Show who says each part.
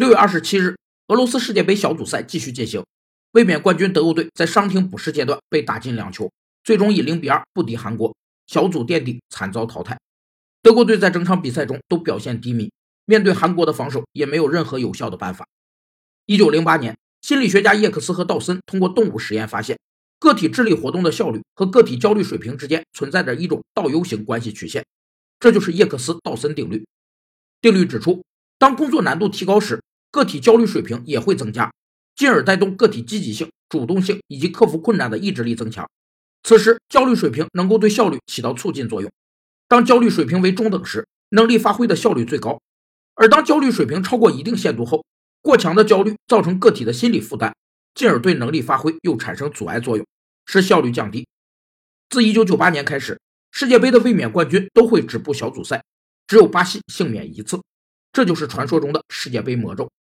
Speaker 1: 六月二十七日，俄罗斯世界杯小组赛继续进行，卫冕冠军德国队在伤停补时阶段被打进两球，最终以零比二不敌韩国，小组垫底，惨遭淘汰。德国队在整场比赛中都表现低迷，面对韩国的防守也没有任何有效的办法。一九零八年，心理学家叶克斯和道森通过动物实验发现，个体智力活动的效率和个体焦虑水平之间存在着一种倒 U 型关系曲线，这就是叶克斯道森定律。定律指出，当工作难度提高时，个体焦虑水平也会增加，进而带动个体积极性、主动性以及克服困难的意志力增强。此时，焦虑水平能够对效率起到促进作用。当焦虑水平为中等时，能力发挥的效率最高；而当焦虑水平超过一定限度后，过强的焦虑造成个体的心理负担，进而对能力发挥又产生阻碍作用，使效率降低。自1998年开始，世界杯的卫冕冠军都会止步小组赛，只有巴西幸免一次，这就是传说中的世界杯魔咒。